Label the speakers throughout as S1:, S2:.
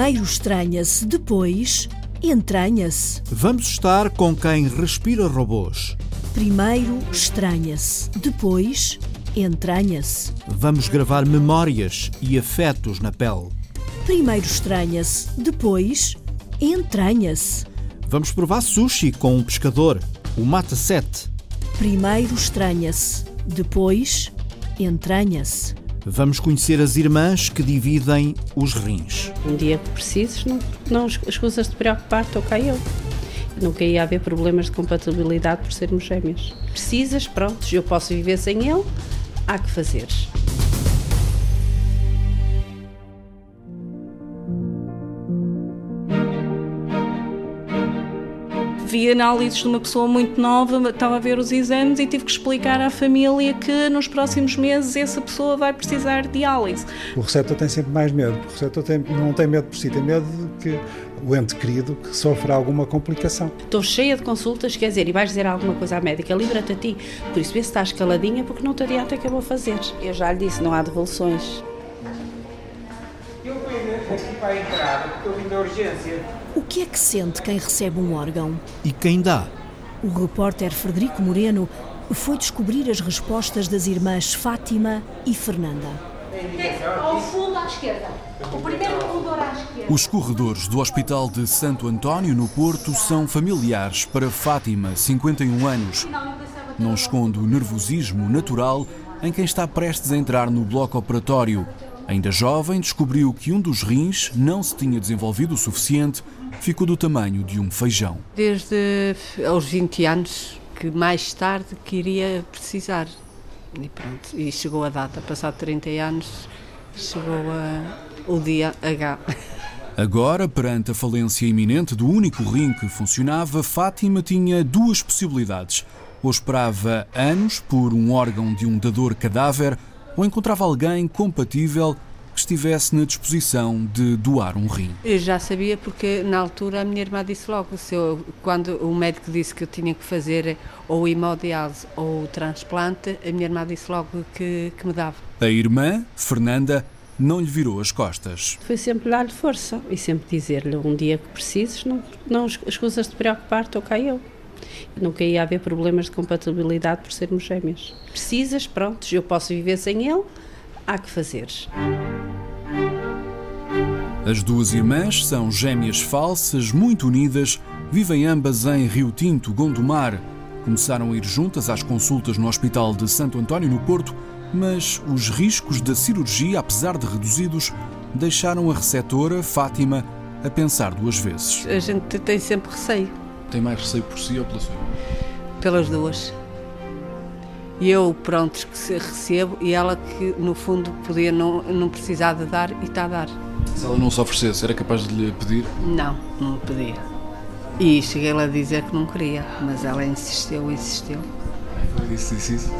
S1: Primeiro estranha-se, depois entranha-se.
S2: Vamos estar com quem respira robôs.
S1: Primeiro estranha-se, depois entranha-se.
S2: Vamos gravar memórias e afetos na pele.
S1: Primeiro estranha-se, depois entranha-se.
S2: Vamos provar sushi com um pescador, o Mata 7.
S1: Primeiro estranha-se, depois entranha-se.
S2: Vamos conhecer as irmãs que dividem os rins.
S3: Um dia que precises, não, não escusas de preocupar, estou cá eu. Nunca ia haver problemas de compatibilidade por sermos gêmeos. Precisas, pronto, eu posso viver sem ele, há que fazeres. Vi análises de uma pessoa muito nova, estava a ver os exames e tive que explicar à família que nos próximos meses essa pessoa vai precisar de diálise.
S4: O receptor tem sempre mais medo. O receptor tem, não tem medo por si, tem medo de que o ente querido que sofra alguma complicação.
S3: Estou cheia de consultas, quer dizer, e vais dizer alguma coisa à médica, livra-te a ti. Por isso, vê se estás caladinha, porque não te adianta que eu vou fazer. Eu já lhe disse, não há devoluções.
S5: Eu venho aqui para a entrada, porque eu vim da urgência.
S1: O que é que sente quem recebe um órgão?
S2: E quem dá?
S1: O repórter Frederico Moreno foi descobrir as respostas das irmãs Fátima e Fernanda.
S6: Ao fundo à esquerda. O primeiro corredor à esquerda.
S7: Os corredores do Hospital de Santo António, no Porto, são familiares para Fátima, 51 anos. Não esconde o nervosismo natural em quem está prestes a entrar no bloco operatório. Ainda jovem, descobriu que um dos rins não se tinha desenvolvido o suficiente, ficou do tamanho de um feijão.
S3: Desde aos 20 anos, que mais tarde queria precisar. E pronto, e chegou a data, passado 30 anos, chegou a, o dia H.
S7: Agora, perante a falência iminente do único rim que funcionava, Fátima tinha duas possibilidades. Ou esperava anos por um órgão de um dador cadáver, ou encontrava alguém compatível que estivesse na disposição de doar um rim.
S3: Eu já sabia porque na altura a minha irmã disse logo, se eu, quando o médico disse que eu tinha que fazer ou hemodiálise ou o transplante, a minha irmã disse logo que, que me dava.
S7: A irmã, Fernanda, não lhe virou as costas.
S3: Foi sempre dar-lhe força e sempre dizer-lhe um dia que precises, não, não escusas de preocupar, estou cá eu. Nunca ia haver problemas de compatibilidade por sermos gêmeos. Precisas, pronto, eu posso viver sem ele, há que fazeres.
S7: As duas irmãs são gêmeas falsas, muito unidas, vivem ambas em Rio Tinto, Gondomar. Começaram a ir juntas às consultas no Hospital de Santo António, no Porto, mas os riscos da cirurgia, apesar de reduzidos, deixaram a receptora, Fátima, a pensar duas vezes.
S3: A gente tem sempre receio.
S7: Tem mais receio por si ou pela sua?
S3: Pelas duas. E eu, pronto, que recebo e ela que, no fundo, podia não, não precisar de dar e está a dar.
S7: Se ela não se oferecesse, era capaz de lhe pedir?
S3: Não, não pedia. E cheguei-lhe a dizer que não queria, mas ela insistiu, insistiu.
S7: Foi disse, disse isso?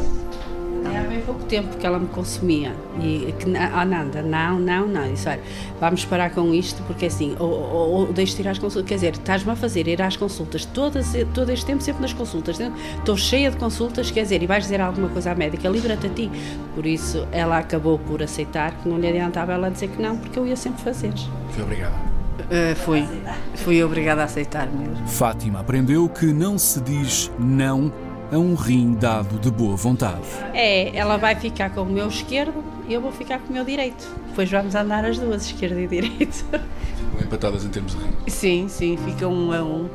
S3: É há bem pouco tempo que ela me consumia. E que, ah, nada, não, não, não. Isso, olha, vamos parar com isto, porque assim, ou, ou, ou deixo-te ir às consultas. Quer dizer, estás-me a fazer ir às consultas todas, todo este tempo, sempre nas consultas. Estou cheia de consultas, quer dizer, e vais dizer alguma coisa à médica, livra-te a ti. Por isso, ela acabou por aceitar, que não lhe adiantava ela dizer que não, porque eu ia sempre fazer.
S7: Foi obrigada.
S3: Uh, fui. Fui obrigada a aceitar mesmo.
S7: Fátima aprendeu que não se diz não a um rim dado de boa vontade.
S3: É, ela vai ficar com o meu esquerdo e eu vou ficar com o meu direito. Depois vamos andar as duas, esquerda e direito.
S7: Ficam empatadas em termos de rim?
S3: Sim, sim, fica um a um.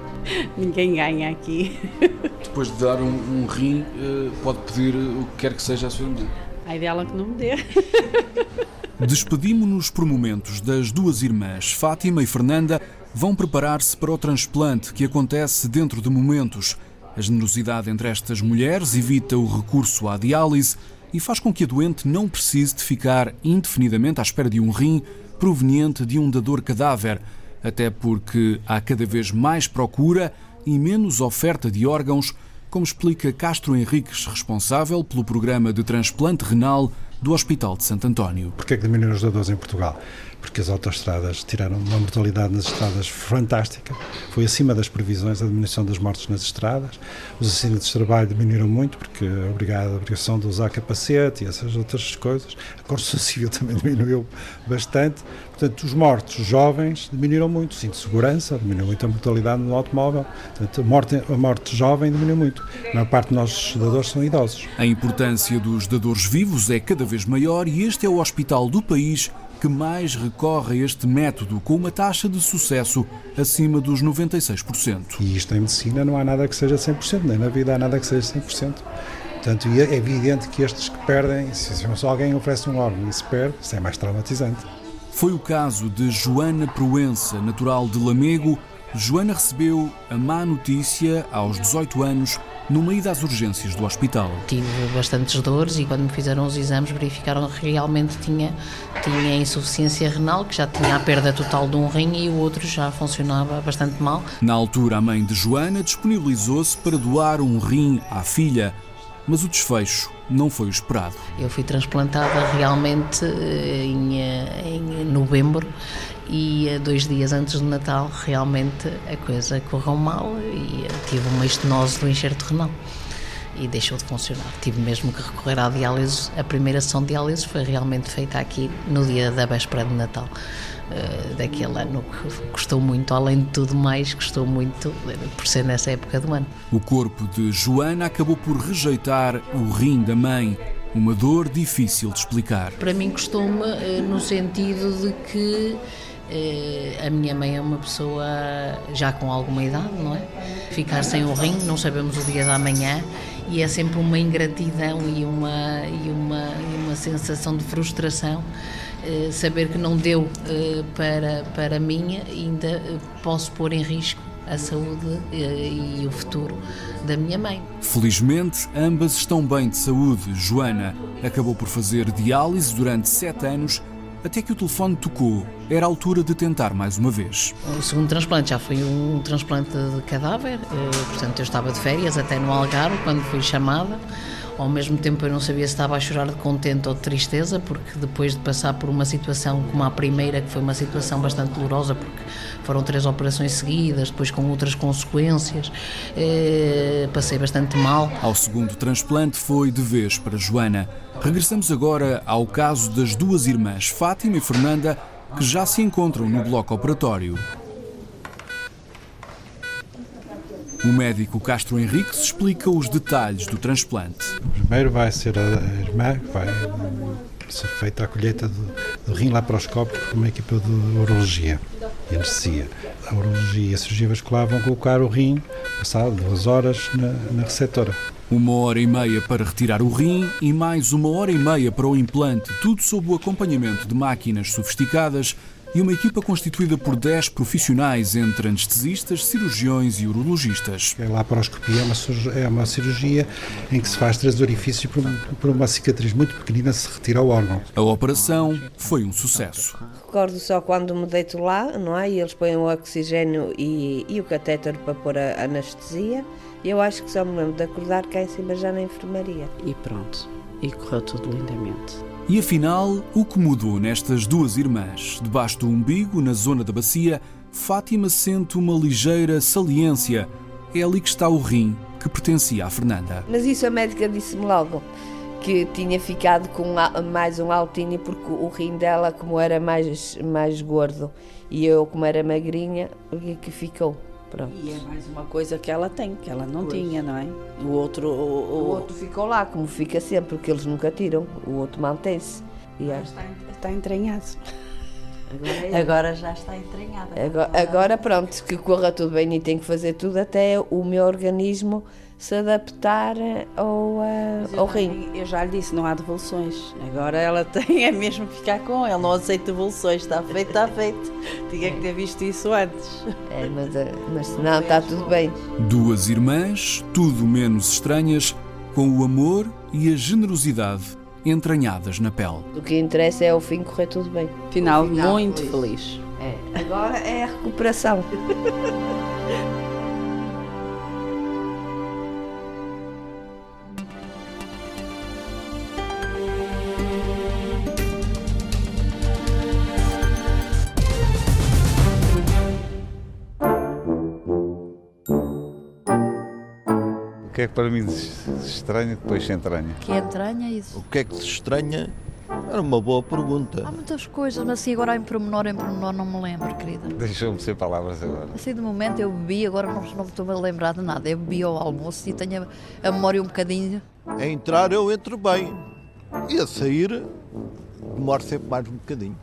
S3: Ninguém ganha aqui.
S7: Depois de dar um, um rim, eh, pode pedir o que quer que seja a sua mulher.
S3: Ai dela que não me dê.
S7: Despedimos-nos por momentos das duas irmãs, Fátima e Fernanda, vão preparar-se para o transplante que acontece dentro de momentos. A generosidade entre estas mulheres evita o recurso à diálise e faz com que a doente não precise de ficar indefinidamente à espera de um rim proveniente de um dador cadáver, até porque há cada vez mais procura e menos oferta de órgãos, como explica Castro Henriques, responsável pelo programa de transplante renal do Hospital de Santo António.
S4: Porquê é que diminuíram os dadores em Portugal? Porque as autoestradas tiraram uma mortalidade nas estradas fantástica, foi acima das previsões a diminuição das mortes nas estradas. Os acidentes de trabalho diminuíram muito, porque a obrigação de usar capacete e essas outras coisas. A construção civil também diminuiu bastante. Portanto, os mortos jovens diminuíram muito, cinto de segurança diminuiu muito a mortalidade no automóvel. Portanto, a morte, a morte jovem diminuiu muito. A maior parte dos nossos dadores são idosos.
S7: A importância dos dadores vivos é cada vez maior e este é o hospital do país que mais recorre a este método, com uma taxa de sucesso acima dos 96%.
S4: E isto em medicina não há nada que seja 100%, nem na vida há nada que seja 100%. Portanto, é evidente que estes que perdem, se alguém oferece um órgão e se perde, isso é mais traumatizante.
S7: Foi o caso de Joana Proença, natural de Lamego. Joana recebeu a má notícia aos 18 anos numa ida às urgências do hospital.
S8: Tive bastantes dores e quando me fizeram os exames verificaram que realmente tinha, tinha insuficiência renal, que já tinha a perda total de um rim e o outro já funcionava bastante mal.
S7: Na altura, a mãe de Joana disponibilizou-se para doar um rim à filha mas o desfecho não foi o esperado.
S8: Eu fui transplantada realmente eh, em, eh, em novembro e eh, dois dias antes do Natal realmente a coisa correu mal e tive uma estenose do enxerto renal e deixou de funcionar. Tive mesmo que recorrer à diálise. A primeira sessão de diálise foi realmente feita aqui no dia da véspera de Natal. Uh, daquele ano que custou muito, além de tudo mais, custou muito por ser nessa época do ano.
S7: O corpo de Joana acabou por rejeitar o rim da mãe. Uma dor difícil de explicar.
S8: Para mim, custou-me uh, no sentido de que a minha mãe é uma pessoa já com alguma idade, não é? Ficar sem o rim, não sabemos o dia da manhã e é sempre uma ingratidão e uma, e uma, e uma sensação de frustração eh, saber que não deu eh, para, para mim ainda eh, posso pôr em risco a saúde e o futuro da minha mãe.
S7: Felizmente, ambas estão bem de saúde. Joana acabou por fazer diálise durante sete anos até que o telefone tocou. Era a altura de tentar mais uma vez.
S8: O segundo transplante já foi um transplante de cadáver, eh, portanto eu estava de férias até no Algarve quando fui chamada. Ao mesmo tempo eu não sabia se estava a chorar de contente ou de tristeza, porque depois de passar por uma situação como a primeira, que foi uma situação bastante dolorosa, porque foram três operações seguidas, depois com outras consequências, eh, passei bastante mal.
S7: Ao segundo transplante foi de vez para Joana. Regressamos agora ao caso das duas irmãs, Fátima e Fernanda, que já se encontram no bloco operatório. O médico Castro Henriques explica os detalhes do transplante.
S4: Primeiro vai ser a irmã que vai ser feita a colheita do, do rim laparoscópico por uma equipa de urologia e anestesia. A urologia e a cirurgia vascular vão colocar o rim, passado duas horas, na, na receptora.
S7: Uma hora e meia para retirar o rim e mais uma hora e meia para o implante, tudo sob o acompanhamento de máquinas sofisticadas e uma equipa constituída por 10 profissionais, entre anestesistas, cirurgiões e urologistas.
S4: A laparoscopia é uma, é uma cirurgia em que se faz três orifícios por, por uma cicatriz muito pequenina se retira o órgão.
S7: A operação foi um sucesso.
S9: Recordo só quando me deito lá, não é? E eles põem o oxigênio e, e o catéter para pôr a anestesia. Eu acho que só me lembro de acordar cá em cima já na enfermaria.
S3: E pronto. E correu tudo lindamente.
S7: E afinal, o que mudou nestas duas irmãs? Debaixo do umbigo, na zona da bacia, Fátima sente uma ligeira saliência. É ali que está o rim que pertencia à Fernanda.
S9: Mas isso a médica disse-me logo que tinha ficado com mais um altinho porque o rim dela, como era mais, mais gordo e eu, como era magrinha, que ficou. Pronto.
S3: E é mais uma coisa que ela tem, que ela não pois. tinha, não é? O outro. O, o...
S9: o, outro ficou lá, como fica sempre, porque eles nunca tiram. O outro mantém-se.
S3: E é... está, está entranhado.
S9: Agora, é. agora, já está entranhado. Agora, agora, pronto, que corra tudo bem e tem que fazer tudo até o meu organismo se adaptar ao, uh, ao rim.
S3: Eu já lhe disse, não há devoluções. Agora ela tem é mesmo ficar com ele, não aceita devoluções. Está feito, está feito. Tinha que ter visto isso antes.
S9: É, mas, eh, mas não, está tudo bem.
S7: Duas irmãs, tudo menos estranhas, com o amor e a generosidade entranhadas na pele.
S9: O que interessa é o fim correr tudo bem.
S3: Final, Final muito feliz. feliz.
S9: É. Agora é a recuperação.
S10: é que para mim se estranha, depois se entranha.
S11: Que é entranha isso?
S12: O que é que se estranha? Era uma boa pergunta.
S11: Há muitas coisas, mas assim agora em pormenor, em pormenor não me lembro, querida.
S10: Deixou-me ser palavras agora.
S11: Assim de momento eu bebi, agora não, não estou a lembrar de nada. Eu bebi ao almoço e tenho a, a memória um bocadinho.
S12: A entrar eu entro bem. E a sair demoro sempre mais um bocadinho.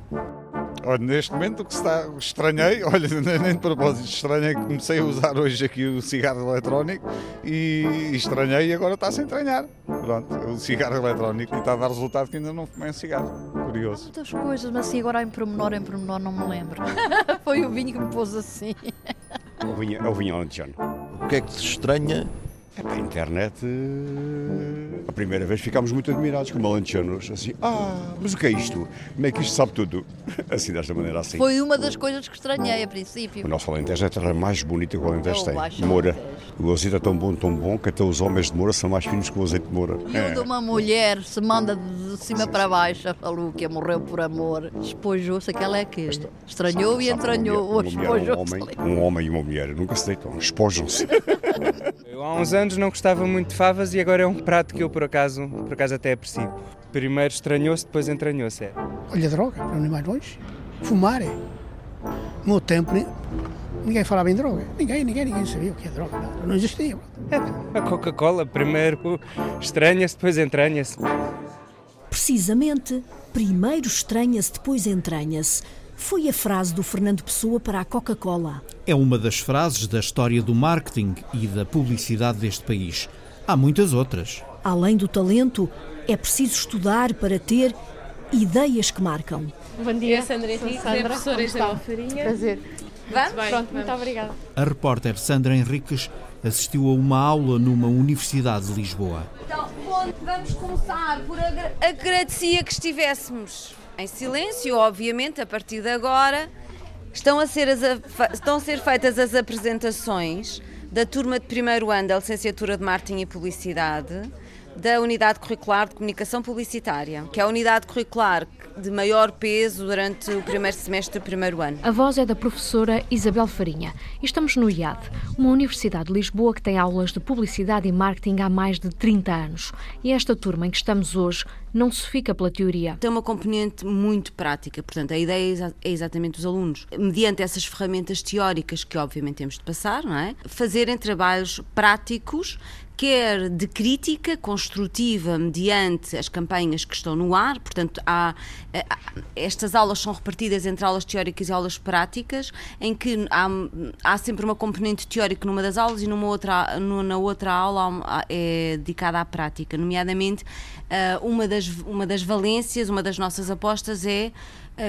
S10: Olha, neste momento o que está estranhei, olha, nem de propósito, estranhei que comecei a usar hoje aqui o cigarro eletrónico e estranhei e agora está-se a entranhar. Pronto, o cigarro eletrónico e está a dar resultado que ainda não fumei um cigarro. Curioso.
S11: Muitas coisas, mas assim agora em pormenor, em pormenor não me lembro. Foi o vinho que me pôs assim.
S13: O vinho, o vinho alentejano.
S12: O que é que se estranha?
S13: É para a internet, eh, a primeira vez ficámos muito admirados como alentejanos, assim, ah, mas o que é isto? Como é que isto sabe tudo? Assim, desta maneira assim.
S11: Foi uma das coisas que estranhei a princípio.
S13: O nosso Alentejo é a terra mais bonita que o Alentejo
S11: Eu
S13: tem.
S11: acho
S13: Moura. O azeite é tão bom, tão bom, que até os homens de Moura são mais finos que o azeite de Moura.
S11: E o de uma mulher se manda de cima para baixo, a Lucia morreu por amor, espojou-se, aquela é que estranhou e
S13: Sabe,
S11: entranhou,
S13: uma mulher- uma mulher, um, homem, um homem e uma mulher nunca se deitam, espojam-se.
S5: Eu há uns anos não gostava muito de favas e agora é um prato que eu por acaso, por acaso até aprecio. Primeiro estranhou-se, depois entranhou-se. É.
S14: Olha, droga, não ir mais longe. Fumar é. No meu tempo, ni- ninguém falava em droga. Ninguém, ninguém, ninguém sabia o que é droga. Não, não existia.
S5: A Coca-Cola, primeiro estranha-se, depois entranha-se.
S1: Precisamente, primeiro estranha-se, depois entranha-se. Foi a frase do Fernando Pessoa para a Coca-Cola.
S2: É uma das frases da história do marketing e da publicidade deste país. Há muitas outras.
S1: Além do talento, é preciso estudar para ter ideias que marcam.
S15: Bom dia, Sandra Henrique,
S16: Sandra,
S15: professora Isabel? Farinha.
S16: Prazer.
S15: Vamos?
S16: bem,
S15: Pronto,
S16: vamos.
S15: muito obrigada.
S2: A repórter Sandra Henriques assistiu a uma aula numa universidade de Lisboa.
S17: Então, bom, vamos começar por agra agradecer que estivéssemos em silêncio, obviamente, a partir de agora. Estão a ser, as estão a ser feitas as apresentações da turma de primeiro ano da licenciatura de Marketing e Publicidade da Unidade Curricular de Comunicação Publicitária, que é a unidade curricular de maior peso durante o primeiro semestre do primeiro ano.
S16: A voz é da professora Isabel Farinha. Estamos no IAD, uma universidade de Lisboa que tem aulas de publicidade e marketing há mais de 30 anos. E esta turma em que estamos hoje não se fica pela teoria.
S17: Tem uma componente muito prática, portanto, a ideia é, é exatamente os alunos, mediante essas ferramentas teóricas que obviamente temos de passar, não é? Fazerem trabalhos práticos quer de crítica construtiva mediante as campanhas que estão no ar, portanto, eh, há- estas aulas são repartidas entre aulas teóricas e aulas práticas, em que há, há sempre uma componente teórica numa das aulas e numa outra, na outra aula é dedicada à prática, nomeadamente eh, uma, das, uma das valências, uma das nossas apostas é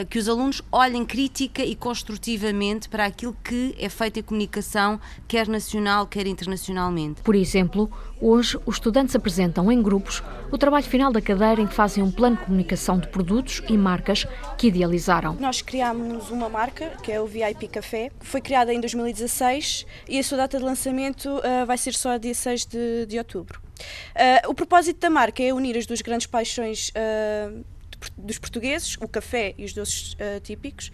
S17: que os alunos olhem crítica e construtivamente para aquilo que é feito em comunicação, quer nacional, quer internacionalmente.
S16: Por exemplo, hoje os estudantes apresentam em grupos o trabalho final da cadeira em que fazem um plano de comunicação de produtos e marcas que idealizaram.
S18: Nós criámos uma marca, que é o VIP Café, que foi criada em 2016 e a sua data de lançamento ah, vai ser só dia 6 de, de outubro. Ah, o propósito da marca é unir as duas grandes paixões por- dos portugueses, o café e os doces ah, típicos.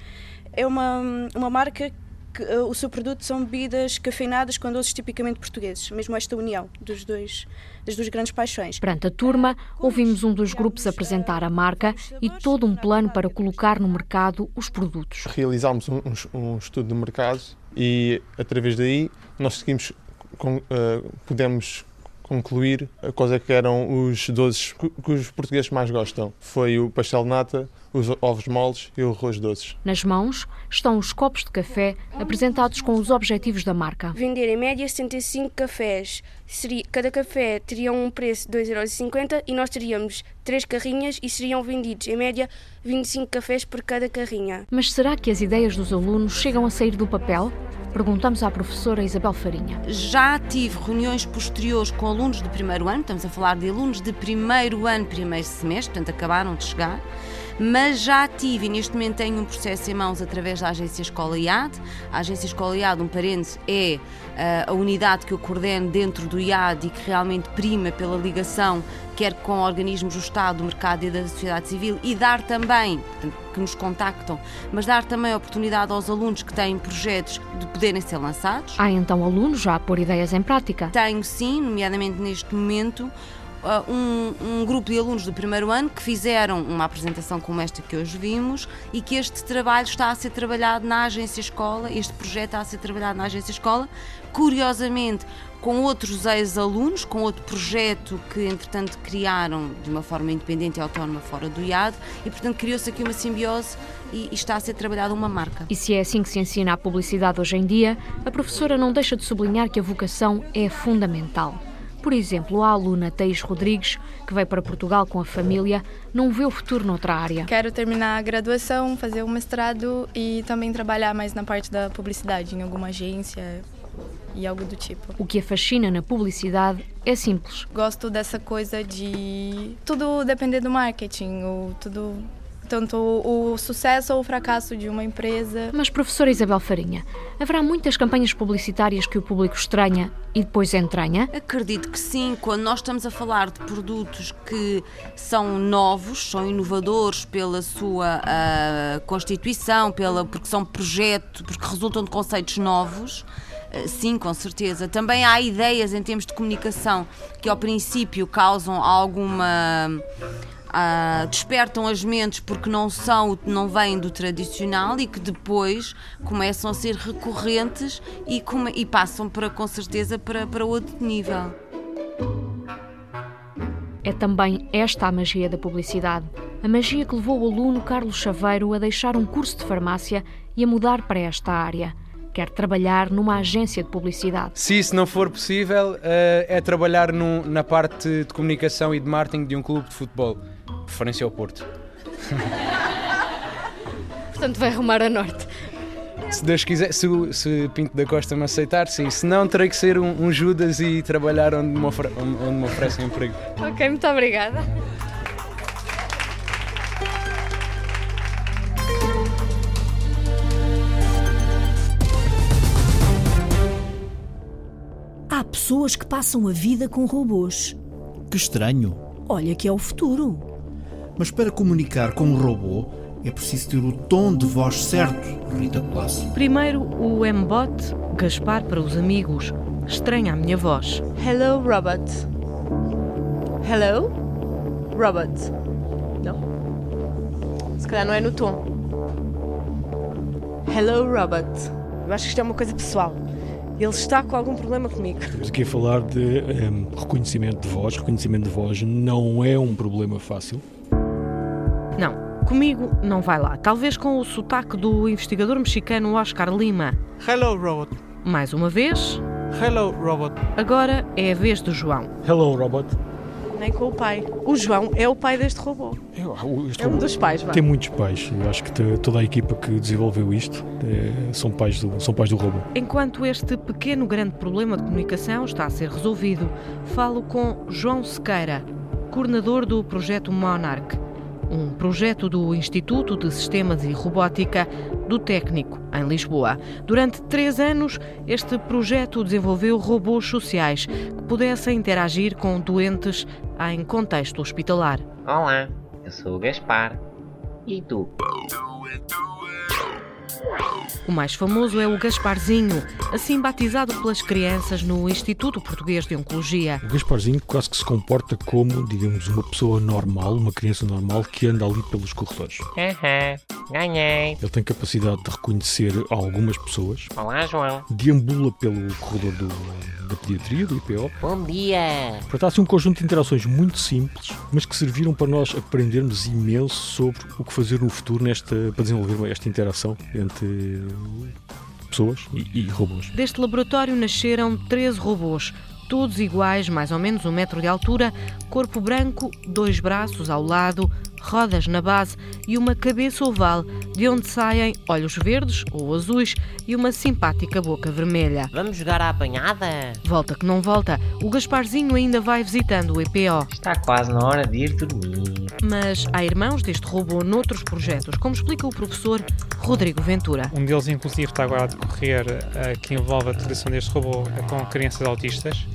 S18: É uma, uma marca que ah, o seu produto são bebidas cafeinadas com doces tipicamente portugueses, mesmo esta união dos dois, das duas grandes paixões.
S16: Perante a turma, ouvimos um dos grupos apresentar a marca e todo um plano para colocar no mercado os produtos.
S19: realizámos um, um- um estudo de mercado e através daí nós seguimos com, eh, pudemos concluir quais é que eram os doces que, os portugueses mais gostam. Foi o pastel de nata, os ovos moles e o arroz doces.
S16: Nas mãos estão os copos de café apresentados com os objetivos da marca.
S20: Vender em média 75 cafés. Seria, cada café teria um preço de 2,50€ e nós teríamos 3 carrinhas e seriam vendidos em média 25 cafés por cada carrinha.
S16: Mas será que as ideias dos alunos chegam a sair do papel? Perguntamos à professora Isabel Farinha.
S17: Já tive reuniões posteriores com alunos de primeiro ano, estamos a falar de alunos de primeiro ano, primeiro semestre, portanto acabaram de chegar, mas já tive e neste momento tenho um processo em mãos através da Agência Escola IAD. A Agência Escola IAD, um parênteses, é uh, a unidade que eu coordeno dentro do IAD e que realmente prima pela ligação, quer com organismos do Estado, do mercado e da sociedade civil, e dar também, portanto, que nos contactam, mas dar também a oportunidade aos alunos que têm projetos de poderem ser lançados.
S16: Há então alunos já a pôr ideias em prática?
S17: Tenho sim, nomeadamente neste momento, uh, um, um, grupo de alunos do primeiro ano que fizeram uma apresentação como esta que hoje vimos e que este trabalho está a ser trabalhado na agência escola, este projeto está a ser trabalhado na agência escola, curiosamente com outros ex-alunos, com outro projeto que entretanto criaram de uma forma independente e autónoma fora do IAD e portanto criou-se aqui uma simbiose e, e está a ser trabalhada uma marca.
S16: E se é assim que se ensina a publicidade hoje em dia, a professora não deixa de sublinhar que a vocação é fundamental. Por exemplo, a aluna Thaís Rodrigues, que veio para Portugal com a família, não vê o futuro noutra área.
S21: Quero terminar a graduação, fazer o mestrado e também trabalhar mais na parte da publicidade, em alguma agência e algo do tipo.
S16: O que a fascina na publicidade é simples.
S21: Gosto dessa coisa de tudo depender do marketing, ou tudo tanto o sucesso ou o fracasso de uma empresa.
S16: Mas, professora Isabel Farinha, haverá muitas campanhas publicitárias que o público estranha e depois entranha?
S17: Acredito que sim. Quando nós estamos a falar de produtos que são novos, são inovadores pela sua uh, constituição, pela, porque são projetos, porque resultam de conceitos novos. Uh, sim, com certeza. Também há ideias em termos de comunicação que, ao princípio, causam alguma Uh, despertam as mentes porque não são, não vêm do tradicional e que depois começam a ser recorrentes e, come, e passam para com certeza para, para outro nível.
S16: É também esta a magia da publicidade. A magia que levou o aluno Carlos Chaveiro a deixar um curso de farmácia e a mudar para esta área. Quer trabalhar numa agência de publicidade.
S5: Se isso não for possível, uh, é trabalhar no, na parte de comunicação e de marketing de um clube de futebol preferência ao Porto.
S15: Portanto, vai arrumar a norte.
S5: Se Deus quiser, se, se Pinto da Costa me aceitar, sim. Se não, terei que ser um, um Judas e trabalhar onde me, ofre, onde me oferecem emprego.
S15: Ok, muito obrigada.
S1: Há pessoas que passam a vida com robôs.
S2: Que estranho.
S1: Olha que é o futuro.
S2: Mas para comunicar com um robô é preciso ter o tom de voz certo, Rita Colasso.
S22: Primeiro, o M-Bot, Gaspar para os amigos. Estranha a minha voz.
S15: Hello, Robot. Hello? Robot. Não? Se calhar não é no tom. Hello, Robot. Eu acho que isto é uma coisa pessoal. Ele está com algum problema comigo.
S23: Estamos aqui a falar de um, reconhecimento de voz. Reconhecimento de voz não é um problema fácil.
S22: Não, comigo não vai lá. Talvez com o sotaque do investigador mexicano Oscar Lima.
S24: Hello, robot.
S22: Mais uma vez.
S24: Hello, robot.
S22: Agora é a vez do João.
S23: Hello, robot.
S15: Nem com o pai. O João é o pai deste robô.
S23: Este
S15: é um dos pais, vai.
S23: Tem muitos pais. Eu acho que toda a equipa que desenvolveu isto é, são, pais do, são pais do robô.
S22: Enquanto este pequeno grande problema de comunicação está a ser resolvido, falo com João Sequeira, coordenador do projeto Monarch um projeto do Instituto de Sistemas e Robótica do Técnico, em Lisboa. Durante três anos, este projeto desenvolveu robôs sociais que pudessem interagir com doentes em contexto hospitalar.
S25: Olá, eu sou o Gaspar. E tu?
S22: O mais famoso é o Gasparzinho, assim batizado pelas crianças no Instituto Português de Oncologia.
S23: O Gasparzinho quase que se comporta como, digamos, uma pessoa normal, uma criança normal que anda ali pelos corredores.
S25: Uhum, ganhei.
S23: Ele tem capacidade de reconhecer algumas pessoas.
S25: Olá, João.
S23: Deambula pelo corredor do, da pediatria, do IPO.
S25: Bom dia.
S23: Trata-se um conjunto de interações muito simples, mas que serviram para nós aprendermos imenso sobre o que fazer no futuro nesta, para desenvolver esta interação entre pessoas e, e robôs.
S22: Deste laboratório nasceram 13 robôs, todos iguais, mais ou menos um metro de altura, corpo branco, dois braços ao lado, rodas na base e uma cabeça oval, de onde saem olhos verdes ou azuis e uma simpática boca vermelha.
S25: Vamos jogar à apanhada?
S22: Volta que não volta, o Gasparzinho ainda vai visitando o EPO.
S25: Está quase na hora de ir dormir.
S22: Mas há irmãos deste robô noutros projetos, como explica o professor Rodrigo Ventura.
S26: Um deles, inclusive, está agora a decorrer, uh, que envolve a utilização deste robô com crianças autistas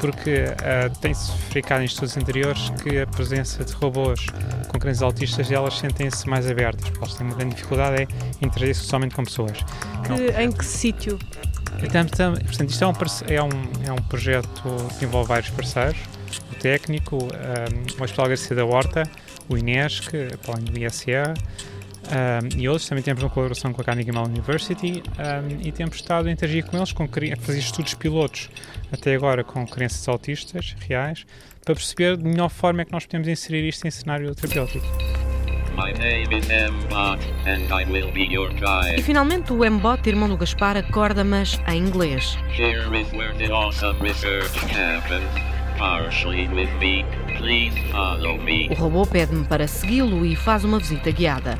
S26: porque uh, tem-se verificado em estudos anteriores que a presença de robôs com crianças autistas elas sentem-se mais abertas, porque elas têm uma grande dificuldade em interagir socialmente com pessoas.
S15: Que, em que sítio?
S26: Então, então, portanto, isto é um, é, um, é um projeto que envolve vários parceiros, o técnico, um, o Hospital Garcia da Horta, o INESC, além do ISR, um, e outros. Também temos uma colaboração com a Carnegie Mellon University um, e temos estado a interagir com eles, com, a fazer estudos pilotos até agora com crianças autistas reais, para perceber de melhor forma é que nós podemos inserir isto em cenário terapêutico.
S22: E finalmente o Mbot, irmão do Gaspar, acorda, mas em inglês. O robô pede-me para segui-lo e faz uma visita guiada.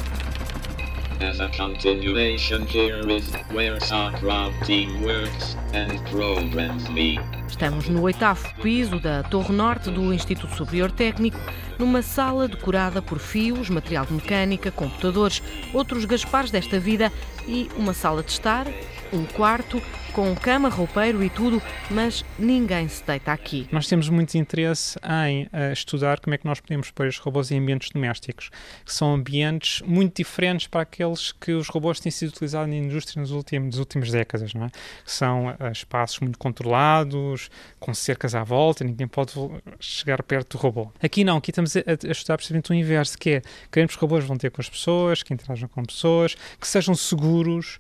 S22: As a continuation here where Sakrab team works and programs me. Estamos no oitavo piso da Torre Norte do Instituto Superior Técnico, numa sala decorada por fios, material de mecânica, computadores, outros gaspares desta vida e uma sala de estar, um quarto com cama, roupeiro e tudo, mas ninguém se deita aqui.
S26: Nós temos muito interesse em uh, estudar como é que nós podemos pôr os robôs em ambientes domésticos, que são ambientes muito diferentes para aqueles que os robôs têm sido utilizados na indústria nos últimos, nas últimas décadas, não é? São uh, espaços muito controlados, com cercas à volta, ninguém pode chegar perto do robô. Aqui não, aqui estamos a, a estudar precisamente o inverso, que é, queremos que os robôs vão ter com as pessoas, que interajam com pessoas, que sejam seguros,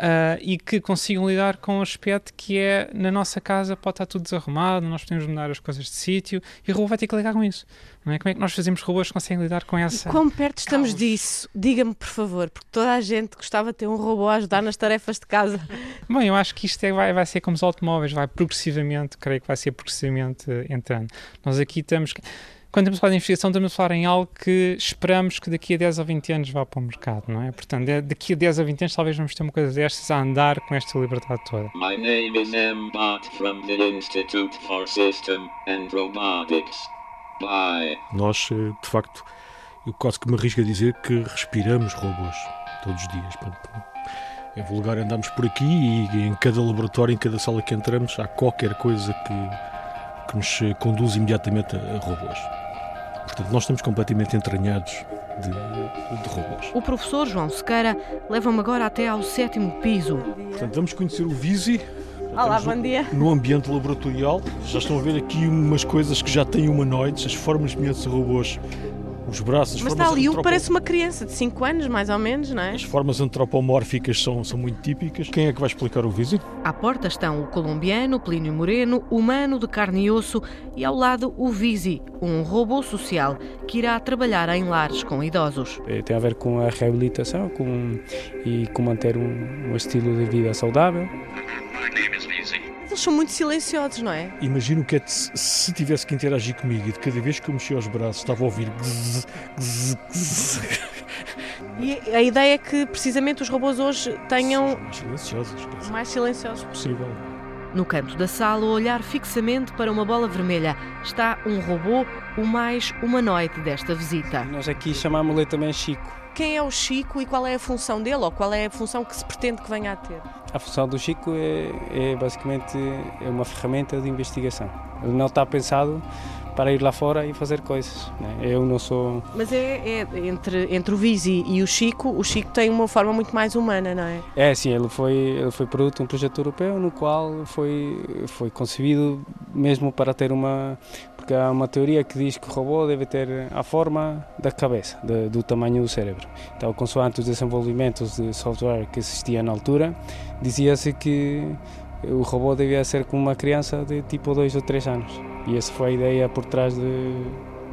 S26: Uh, e que consigam lidar com o aspecto que é na nossa casa pode estar tudo desarrumado, nós podemos mudar as coisas de sítio e o robô vai ter que lidar com isso. Não é? Como é que nós fazemos robôs que conseguem lidar com essa.
S15: E quão perto estamos caos? disso? Diga-me, por favor, porque toda a gente gostava de ter um robô a ajudar nas tarefas de casa.
S26: Bom, eu acho que isto é, vai, vai ser como os automóveis, vai progressivamente, creio que vai ser progressivamente entrando. Nós aqui estamos. Quando estamos a falar de investigação, estamos a falar em algo que esperamos que daqui a 10 ou 20 anos vá para o mercado, não é? Portanto, daqui a 10 ou 20 anos talvez vamos ter uma coisa destas a andar com esta liberdade toda. My name is M. Bot from the Institute for System and Robotics. Bye. Nós, eh, de facto, eu quase que me arrisco a dizer que respiramos robôs todos os dias. É vulgar andamos por aqui e em cada laboratório, em cada sala que entramos, há qualquer coisa que, que nos conduz imediatamente a robôs. Portanto, nós estamos completamente entranhados de, de robôs.
S22: O professor João Sequeira leva-me agora até ao sétimo piso.
S23: Portanto, vamos conhecer o Visi.
S15: Olá, bom dia.
S23: No ambiente laboratorial. Já estão a ver aqui umas coisas que já têm humanoides, as formas semelhantes a robôs os braços.
S15: Mas está ali um que parece uma criança de 5 anos, mais ou menos, não é?
S23: As formas antropomórficas são, são muito típicas. Quem é que vai explicar o vídeo?
S22: À porta estão o colombiano Plínio Moreno, humano de carne e osso, e ao lado o Visi, um robô social que irá trabalhar em lares com idosos.
S27: É, tem a ver com a reabilitação com, e com manter um, um estilo de vida saudável.
S15: Eles são muito silenciosos, não é?
S23: Imagino que é se, se tivesse que interagir comigo e de cada vez que eu mexia os braços estava a ouvir gzz, gzz, gzz.
S15: E a ideia é que precisamente os robôs hoje tenham.
S23: Mais silenciosos.
S15: Mais silenciosos.
S23: Possível.
S22: No canto da sala, a olhar fixamente para uma bola vermelha, está um robô, o mais humanoide desta visita.
S27: Nós aqui chamamos-lhe também Chico.
S15: Quem é o Chico e qual é a função dele ou qual é a função que se pretende que venha a ter?
S27: A função do Chico é, é basicamente é uma ferramenta de investigação. Ele não está pensado para ir lá fora e fazer coisas. Né? Eu não sou.
S15: Mas é, é, entre, entre o Visi e o Chico, o Chico tem uma forma muito mais humana, não é?
S27: É, sim, ele foi, ele foi produto de um projeto europeu no qual foi, foi concebido mesmo para ter uma. Porque há uma teoria que diz que o robô deve ter a forma da cabeça, de, do tamanho do cérebro. Então, consoante os desenvolvimentos de software que existia na altura, dizia-se que o robô devia ser como uma criança de tipo 2 ou 3 anos. E essa foi a ideia por trás de,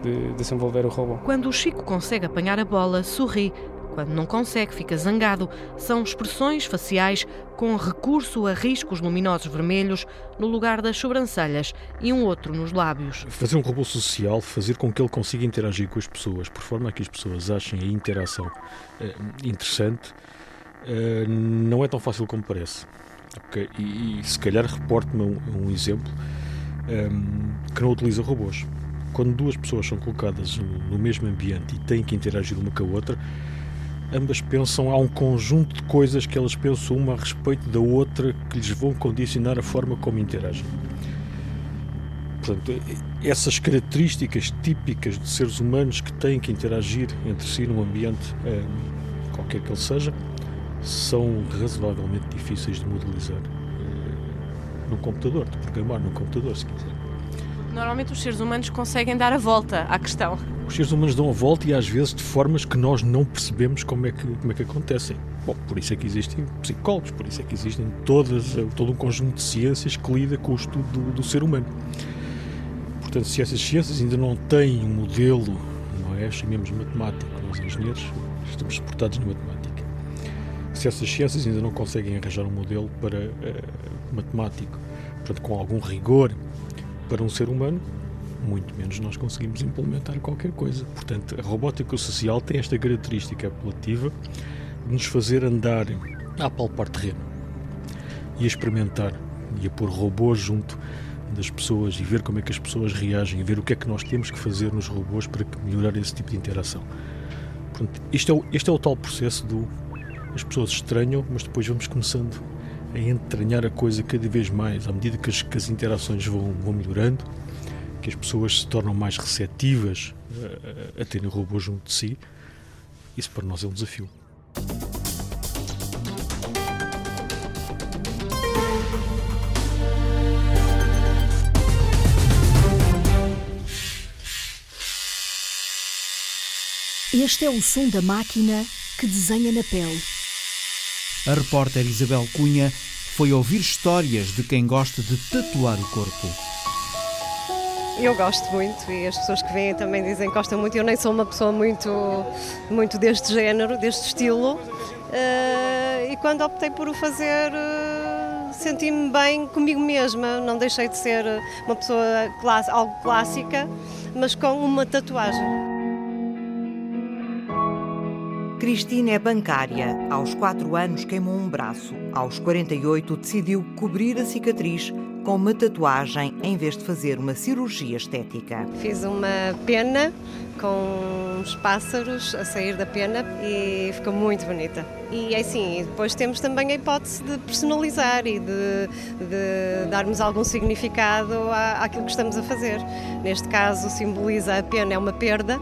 S27: de desenvolver o robô.
S22: Quando o Chico consegue apanhar a bola, sorri,
S28: Quando não consegue, fica zangado. São expressões faciais com recurso a riscos luminosos vermelhos no lugar das sobrancelhas e um outro nos lábios.
S23: Fazer um robô social, fazer com que ele consiga interagir com as pessoas, por forma a que as pessoas achem a interação eh, interessante, eh, não é tão fácil como parece. Okay? E, e, se calhar reporte-me um, um, exemplo um, que não utiliza robôs. Quando duas pessoas são colocadas no mesmo ambiente e têm que interagir uma com a outra, ambas pensam, há um conjunto de coisas que elas pensam uma a respeito da outra que lhes vão condicionar a forma como interagem. Portanto, essas características típicas de seres humanos que têm que interagir entre si num ambiente, qualquer que ele seja, são razoavelmente difíceis de modelizar num computador, de programar num computador, se quiser.
S15: Normalmente os seres humanos conseguem dar a volta à questão.
S23: Os seres humanos dão a volta e às vezes de formas que nós não percebemos como é que, como é que acontecem. Bom, por isso é que existem psicólogos, por isso é que existem todas, todo um conjunto de ciências que lida com o estudo do, do ser humano. Portanto, se essas ciências ainda não têm um modelo, não é? Chamemos matemático, nós engenheiros estamos suportados na matemática. Se essas ciências ainda não conseguem arranjar um modelo para uh, matemático, portanto, com algum rigor, para um ser humano, muito menos nós conseguimos implementar qualquer coisa. Portanto, a robótica social tem esta característica apelativa de nos fazer andar a palpar terreno e a experimentar e a pôr robôs junto das pessoas e ver como é que as pessoas reagem e ver o que é que nós temos que fazer nos robôs para melhorar esse tipo de interação. Portanto, este é o, este é o tal processo do as pessoas estranham, mas depois vamos começando a entranhar a coisa cada vez mais, à medida que as, que as interações vão, vão, melhorando, que as pessoas se tornam mais receptivas a, a, a terem robôs junto de si, isso para nós é um desafio.
S1: Este é o som da máquina que desenha na pele.
S2: A repórter Isabel Cunha foi ouvir histórias de quem gosta de tatuar o corpo.
S29: Eu gosto muito e as pessoas que vêm também dizem que gostam muito. Eu nem sou uma pessoa muito, muito deste género, deste estilo. Uh, e quando optei por o fazer, uh, senti-me bem comigo mesma. Não deixei de ser uma pessoa algo clássica, mas com uma tatuagem.
S28: Cristina é bancária. Aos 4 anos queimou um braço. Aos 48 decidiu cobrir a cicatriz com uma tatuagem em vez de fazer uma cirurgia estética.
S29: Fiz uma pena com os pássaros a sair da pena e ficou muito bonita. E é assim, depois temos também a hipótese de personalizar e de, de darmos algum significado àquilo que estamos a fazer. Neste caso, simboliza a pena é uma perda,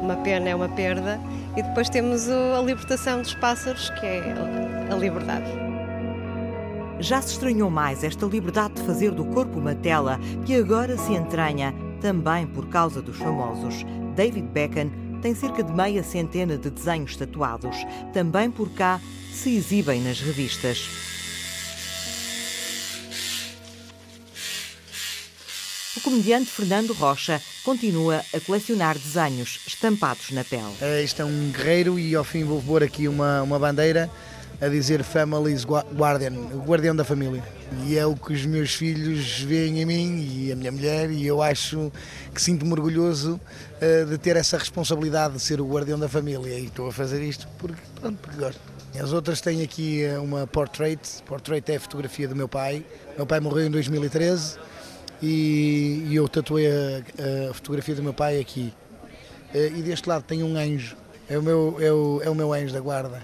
S29: uma pena é uma perda e depois temos a libertação dos pássaros, que é a liberdade.
S28: Já se estranhou mais esta liberdade de fazer do corpo uma tela que agora se entranha, também por causa dos famosos. David Beckham tem cerca de meia centena de desenhos tatuados. Também por cá se exibem nas revistas. Comediante Fernando Rocha continua a colecionar desenhos estampados na pele.
S30: É, isto é um guerreiro e ao fim vou pôr aqui uma, uma bandeira a dizer Family's Guardian, o guardião da família. E é o que os meus filhos veem em mim e a minha mulher, e eu acho que sinto-me orgulhoso uh, de ter essa responsabilidade de ser o guardião da família. E estou a fazer isto porque, pronto, porque gosto. As outras têm aqui eh, uma portrait. Portrait é a fotografia do meu pai. Meu pai morreu em 2013 e, e eu tatuei a, a, fotografia do meu pai aqui. Eh, e deste lado tem um anjo, é o, meu, é, o, é o meu anjo da guarda.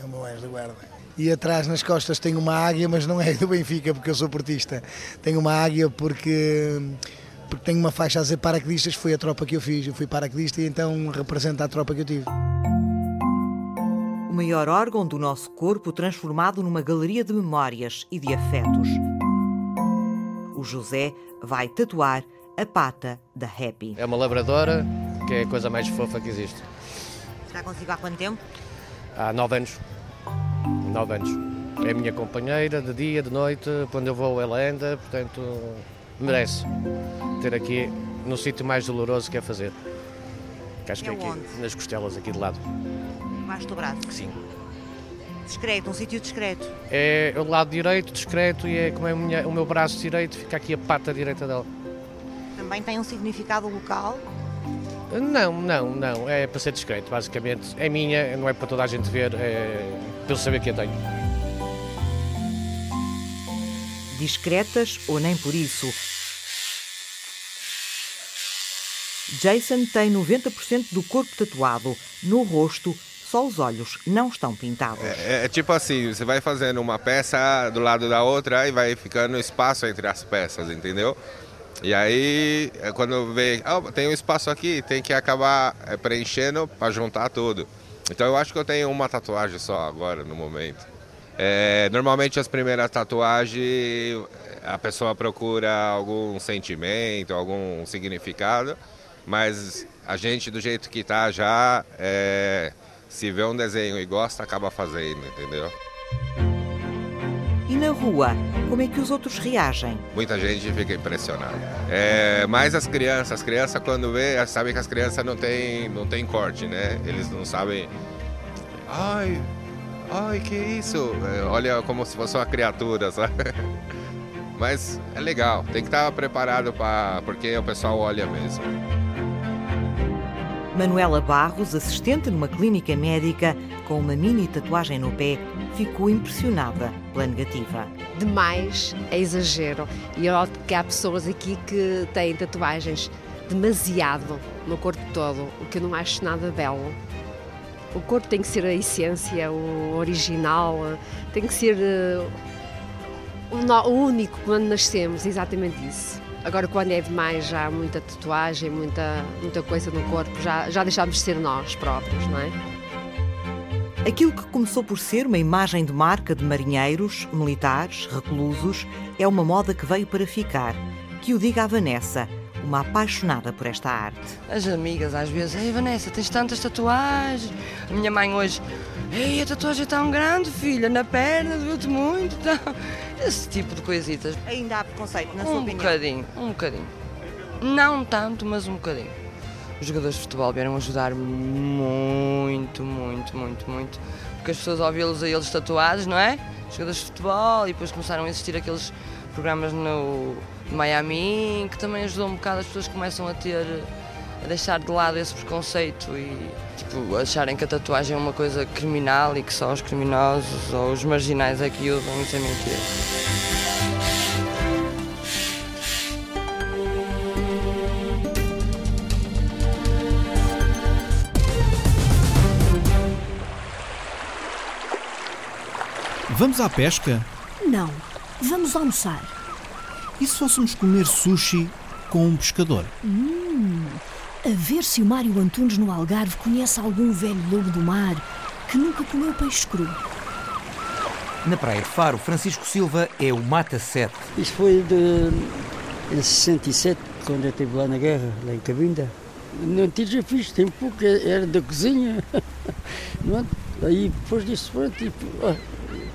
S30: É o meu anjo da guarda. E atrás nas costas tem uma águia, mas não é do Benfica porque eu sou portista. Tenho uma águia porque porque tenho uma faixa a dizer paraquedistas, foi a tropa que eu fiz. Eu fui paraquedista e então representa a tropa que eu tive.
S28: O maior órgão do nosso corpo transformado numa galeria de memórias e de afetos. O José vai tatuar a pata da Happy.
S31: É uma labradora, que é a coisa mais fofa que existe.
S28: Está consigo há quanto tempo?
S31: Há nove anos. Nove anos. É a minha companheira de dia, de noite, quando eu vou ela anda, portanto merece ter aqui no sítio mais doloroso que é fazer. Que acho que é aqui, nas costelas aqui de lado.
S28: Debaixo do braço?
S31: Sim.
S28: Discreto, um sítio discreto.
S31: É o lado direito, discreto, e é como é minha- o meu braço direito, fica aqui a pata direita dela.
S28: Também tem um significado local.
S31: Não, não, não. É para ser discreto, basicamente. É minha, não é para toda a gente ver, é para eu saber que a tenho.
S28: Discretas ou nem por isso. Jason tem 90% do corpo tatuado. No rosto, só os olhos não estão pintados.
S32: É, é tipo assim, você vai fazendo uma peça do lado da outra e vai ficando espaço entre as peças, entendeu? E aí, é quando vê, ah, tem um espaço aqui, tem que acabar é, preenchendo para juntar tudo. Então eu acho que eu tenho uma tatuagem só agora, no momento. É, normalmente as primeiras tatuagens, a pessoa procura algum sentimento, algum significado, mas a gente do jeito que tá já, é, se vê um desenho e gosta, acaba fazendo, entendeu?
S28: E na rua, como é que os outros reagem?
S32: Muita gente fica impressionada. É, mais as crianças, as crianças quando vê, sabem que as crianças não tem, não tem corte, né? Eles não sabem. Ai, ai, que isso? É, Olha como se fosse uma criatura, sabe? Mas é legal, tem que estar preparado para porque o pessoal olha mesmo.
S28: Manuela Barros, assistente numa clínica médica, com uma mini tatuagem no pé, ficou impressionada pela negativa.
S33: demais é exagero. E eu que há pessoas aqui que têm tatuagens demasiado no corpo todo, o que eu não acho nada belo. O corpo tem que ser a essência, o original, tem que ser eh, o único quando nascemos, exatamente isso. Agora, quando é demais, já há muita tatuagem, muita, muita coisa no corpo, já, já deixamos de ser nós próprios, não é?
S28: Aquilo que começou por ser uma imagem de marca de marinheiros, militares, reclusos, é uma moda que veio para ficar. Que o diga a Vanessa, uma apaixonada por esta arte.
S29: As amigas às vezes, ei Vanessa, tens tantas tatuagens. A minha mãe hoje, ei, a tatuagem é tão grande, filha, na perna, doeu-te muito. Então, esse tipo de coisitas.
S28: Ainda há preconceito, na sua
S29: Um
S28: opinião?
S29: bocadinho, um bocadinho. Não tanto, mas um bocadinho. Os jogadores de futebol vieram ajudar muito, muito, muito, muito. Porque as pessoas vê-los a eles tatuados, não é? Os jogadores de futebol, e depois começaram a existir aqueles programas no Miami, que também ajudou um bocado as pessoas começam a ter, deixar de lado esse preconceito e tipo, acharem que a tatuagem é uma coisa criminal e que só os criminosos ou os marginais é que usam, isso é mentira.
S2: Vamos à pesca?
S1: Não, vamos almoçar.
S2: E se fôssemos comer sushi com um pescador?
S1: Hum, a ver se o Mário Antunes no Algarve conhece algum velho lobo do mar que nunca comeu peixe cru.
S34: Na Praia de Faro, Francisco Silva é o Mata 7.
S35: Isso foi de, em 67, quando eu estive lá na guerra, lá em Cabinda. Não tinha já fiz tempo, que era da cozinha. Pronto, Aí depois disso, pronto, tipo,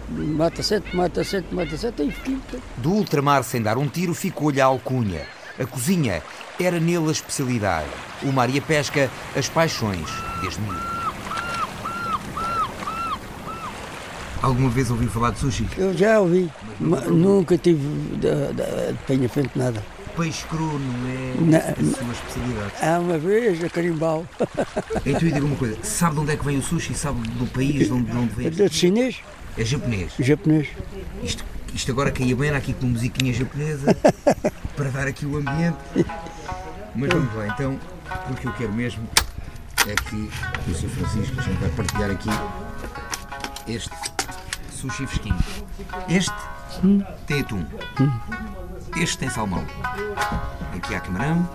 S35: mata sete, mata sete, mata sete, aí fiquei. pronto.
S34: Do ultramar sem dar um tiro ficou-lhe a alcunha. A cozinha era nele a especialidade. O mar e a pesca, as paixões, desde miúdo. Alguma vez ouviu falar de sushi?
S35: Eu já ouvi, mas nunca tive de, de, de penha frente nada.
S34: Peixe cru não é
S35: Não,
S34: a sua especialidade.
S35: Há uma vez a carimbau.
S34: Então, e diga uma coisa, sabe de onde é que vem o sushi? Sabe do país de onde, de onde
S35: É
S34: vem?
S35: de chinês?
S34: É japonês.
S35: Japonês.
S34: Isto, isto agora caía bem, era aqui com musiquinha japonesa, para dar aqui o ambiente. Mas vamos lá, então, o que eu quero mesmo é que o Sr. Francisco, a gente vai partilhar aqui este sushi fresquinho. Este tem atum. Este tem salmão. Aqui há camarão.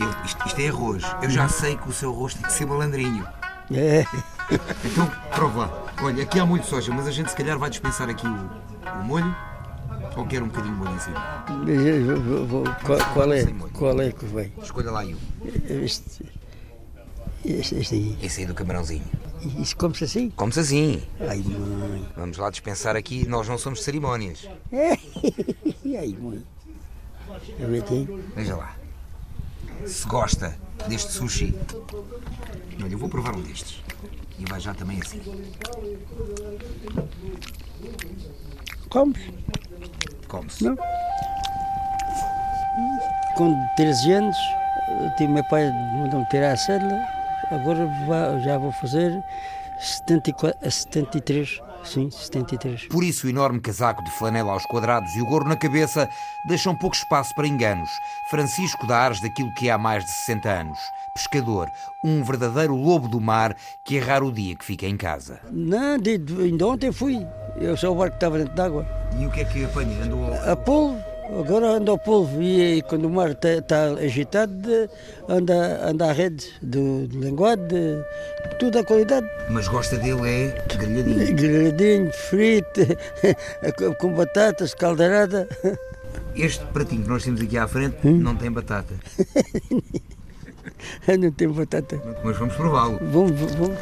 S34: Ele- isto, isto é arroz. Eu já sei que o seu arroz tem que ser malandrinho.
S35: É.
S34: Então, prova lá. Olha, aqui há molho de soja, mas a gente se calhar vai dispensar aqui o, o molho. Ou quer um bocadinho de molho em cima?
S35: Eu vou- Qual, qual é? Qual é que vem?
S34: Escolha lá um.
S35: Este, este, este aí.
S34: Esse aí do camarãozinho.
S35: Isso come-se assim?
S34: Come-se assim.
S35: Ai, mãe.
S34: Vamos lá dispensar aqui, nós não somos cerimónias.
S35: Ai, mãe. A ver aqui.
S34: Veja lá. Se gosta deste sushi. Olha, eu vou provar um destes. E vai já também assim.
S35: Comes?
S34: Come-se.
S35: Com 13 anos, tive meu pai mandou-me tirar a cédula. Agora já vou fazer 74, a 73. Sim, 73.
S34: Por isso, o enorme casaco de flanela aos quadrados e o gorro na cabeça deixam pouco espaço para enganos. Francisco dá ares daquilo que é há mais de 60 anos. Pescador, um verdadeiro lobo do mar que é raro o dia que fica em casa.
S35: Não, de, de- ainda ontem fui. Eu sou o barco que estava dentro d'água.
S34: E o que é que apanha? Andou
S35: A polvo, agora anda ao polvo. E, e quando o mar está agitado, de- anda, anda à rede de, de linguado, de tudo a qualidade.
S34: Mas gosta dele é grelhadinho.
S35: Grelhadinho, frito, com- com batatas, caldeirada.
S34: Este pratinho que nós temos aqui à frente não tem batata.
S35: Não tem batata.
S34: Mas vamos prová-lo.
S35: Vamos, vamos.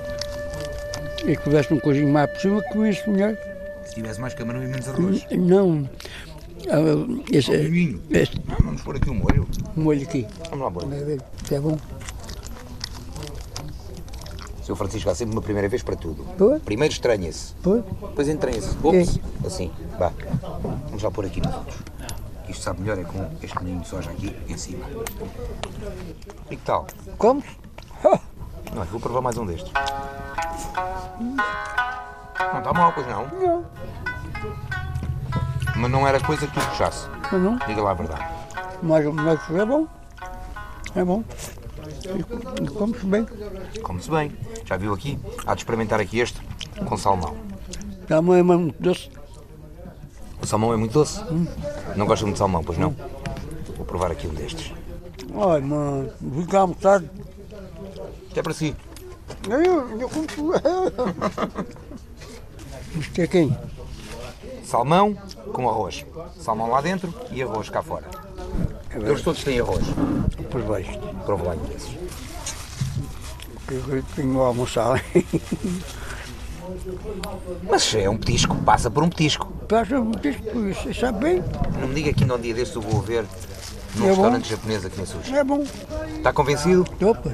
S35: E que tivesse um coisinho mais por cima, comia isso melhor.
S34: Se tivesse mais camarão e menos arroz.
S35: Não. Ah, Esse,
S34: Molhinho.
S35: este
S34: Vamos pôr aqui um molho.
S35: molho aqui.
S34: Vamos lá pôr.
S35: Isso é bom.
S34: Seu Francisco há sempre uma primeira vez para tudo.
S35: Pois.
S34: Primeiro estranha-se.
S35: Pois.
S34: Depois entranha-se. Ops. Assim. Vá. Vamos lá pôr aqui nos outros. Isto sabe melhor é com este molhinho de soja aqui em cima. E que tal?
S35: Comes?
S34: Não, vou provar mais um destes. Não está mal, pois não?
S35: Não.
S34: Mas não era coisa que tu puxasse.
S35: Não, não.
S34: Diga lá a verdade.
S35: Mas, mas é bom. É bom. E, come-se bem.
S34: Come-se bem. Já viu aqui? Há de experimentar aqui este com salmão.
S35: A mãe é muito doce.
S34: O salmão é muito doce. Não gosta muito de salmão, pois não? Vou provar aqui um destes.
S35: Ai, mano, fica almoçado.
S34: Até para si.
S35: Eu, eu como tu. Isto é quem?
S34: Salmão com arroz. Salmão lá dentro e arroz cá fora. Eles todos têm arroz.
S35: Por baixo.
S34: Prova lá um desses.
S35: Eu tenho a almoçar.
S34: Mas é um petisco, passa por um petisco.
S35: Passa um isso sabe bem.
S34: Não me diga que ainda um dia destes eu vou ver num
S35: É bom.
S34: restaurante japonês aqui em sushi.
S35: É bom.
S34: Está convencido?
S35: Opa.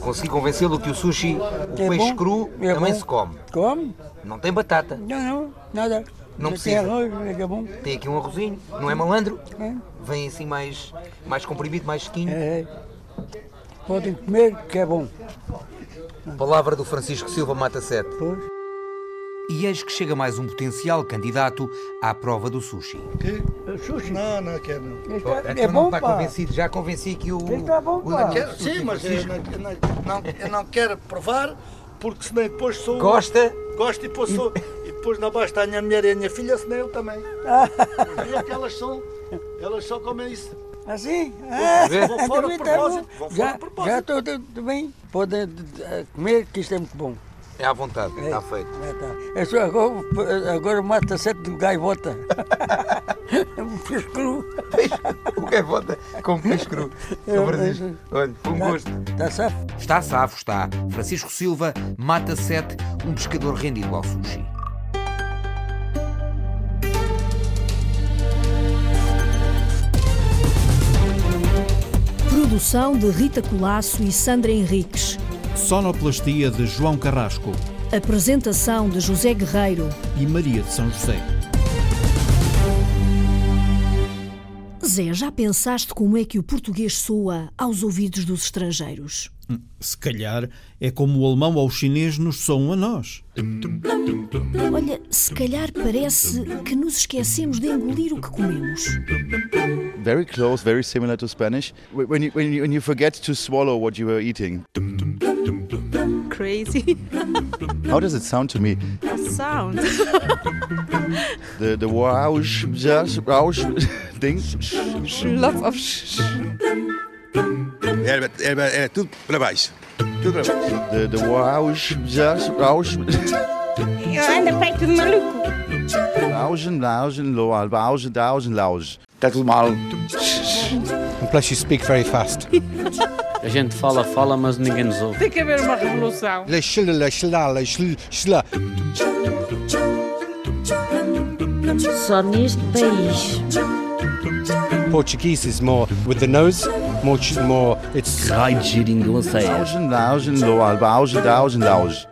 S34: Consegui convencê-lo que o sushi, o
S35: É
S34: peixe
S35: bom.
S34: cru,
S35: É
S34: também
S35: bom.
S34: se come.
S35: Come?
S34: Não tem batata.
S35: Não, não, nada.
S34: Não
S35: tem
S34: precisa.
S35: arroz, é bom.
S34: Tem aqui um arrozinho, não é malandro?
S35: É.
S34: Vem assim mais, mais comprimido, mais sequinho.
S35: É. Podem comer, que é bom.
S34: Palavra do Francisco Silva Mata 7.
S35: Pois.
S34: E eis que chega mais um potencial candidato à prova do sushi.
S35: Sushi?
S30: Não, não quero não.
S35: É,
S34: então
S35: é
S34: não
S35: bom,
S34: está
S35: pá.
S34: convencido, já convenci que o.
S35: Este é bom,
S34: o-
S35: pá.
S30: Quero- sim, mas eu não, não- não- eu não quero provar, porque senão depois sou.
S34: Gosta?
S30: Gosto e depois sou. E depois na baixa está a minha mulher e a minha filha, senão eu também. E é que elas são. Elas só comem isso.
S35: Assim?
S30: ver? Vou fora
S35: também
S30: de
S35: tá
S30: propósito,
S35: bom.
S30: vou fora
S35: Já,
S30: de propósito.
S35: já estou bem. Podem eh, comer, que isto é muito bom.
S34: É à vontade, está feito.
S35: É, tá. É só agora, agora mata sete do gaivota. um peixe cru.
S34: O gaivota com peixe cru. São Francisco, olha, foi um
S35: Tá-
S34: gosto.
S35: Está safo?
S34: Está safo, está. Francisco Silva mata 7, um pescador rendido ao sushi.
S1: Produção de Rita Colasso e Sandra Henriques.
S2: Sonoplastia de João Carrasco
S1: Apresentação de José Guerreiro.
S2: e Maria de São José.
S1: Zé, já pensaste como é que o português soa aos ouvidos dos estrangeiros?
S2: Hum, Se calhar é como o alemão ou o chinês nos soam a nós.
S1: Olha, se calhar parece que nos esquecemos de engolir o que comemos.
S36: Very close, very similar to Spanish. Wh- When you, when you, when you forget to swallow what you were eating.
S15: Crazy.
S36: How does it sound to me?
S15: A sound.
S36: The the whoosh, just whoosh thing.
S15: Lots of sh-
S36: É, é, é tudo para baixo. Tudo para baixo. The, the whoosh, just whoosh.
S37: Eu ando feito de maluco.
S36: Lausen, lausen, loal, lausen, lausen, lausen. Está tudo mal.
S38: And plus you speak very fast.
S39: A gente fala, fala, mas ninguém nos ouve.
S15: Tem que haver uma revolução.
S37: Só neste país.
S38: Portuguese is more with the nose. more, more it's
S40: Raid geringoseia.
S36: Augen, laugen, loal, baugen, daugen, lauge.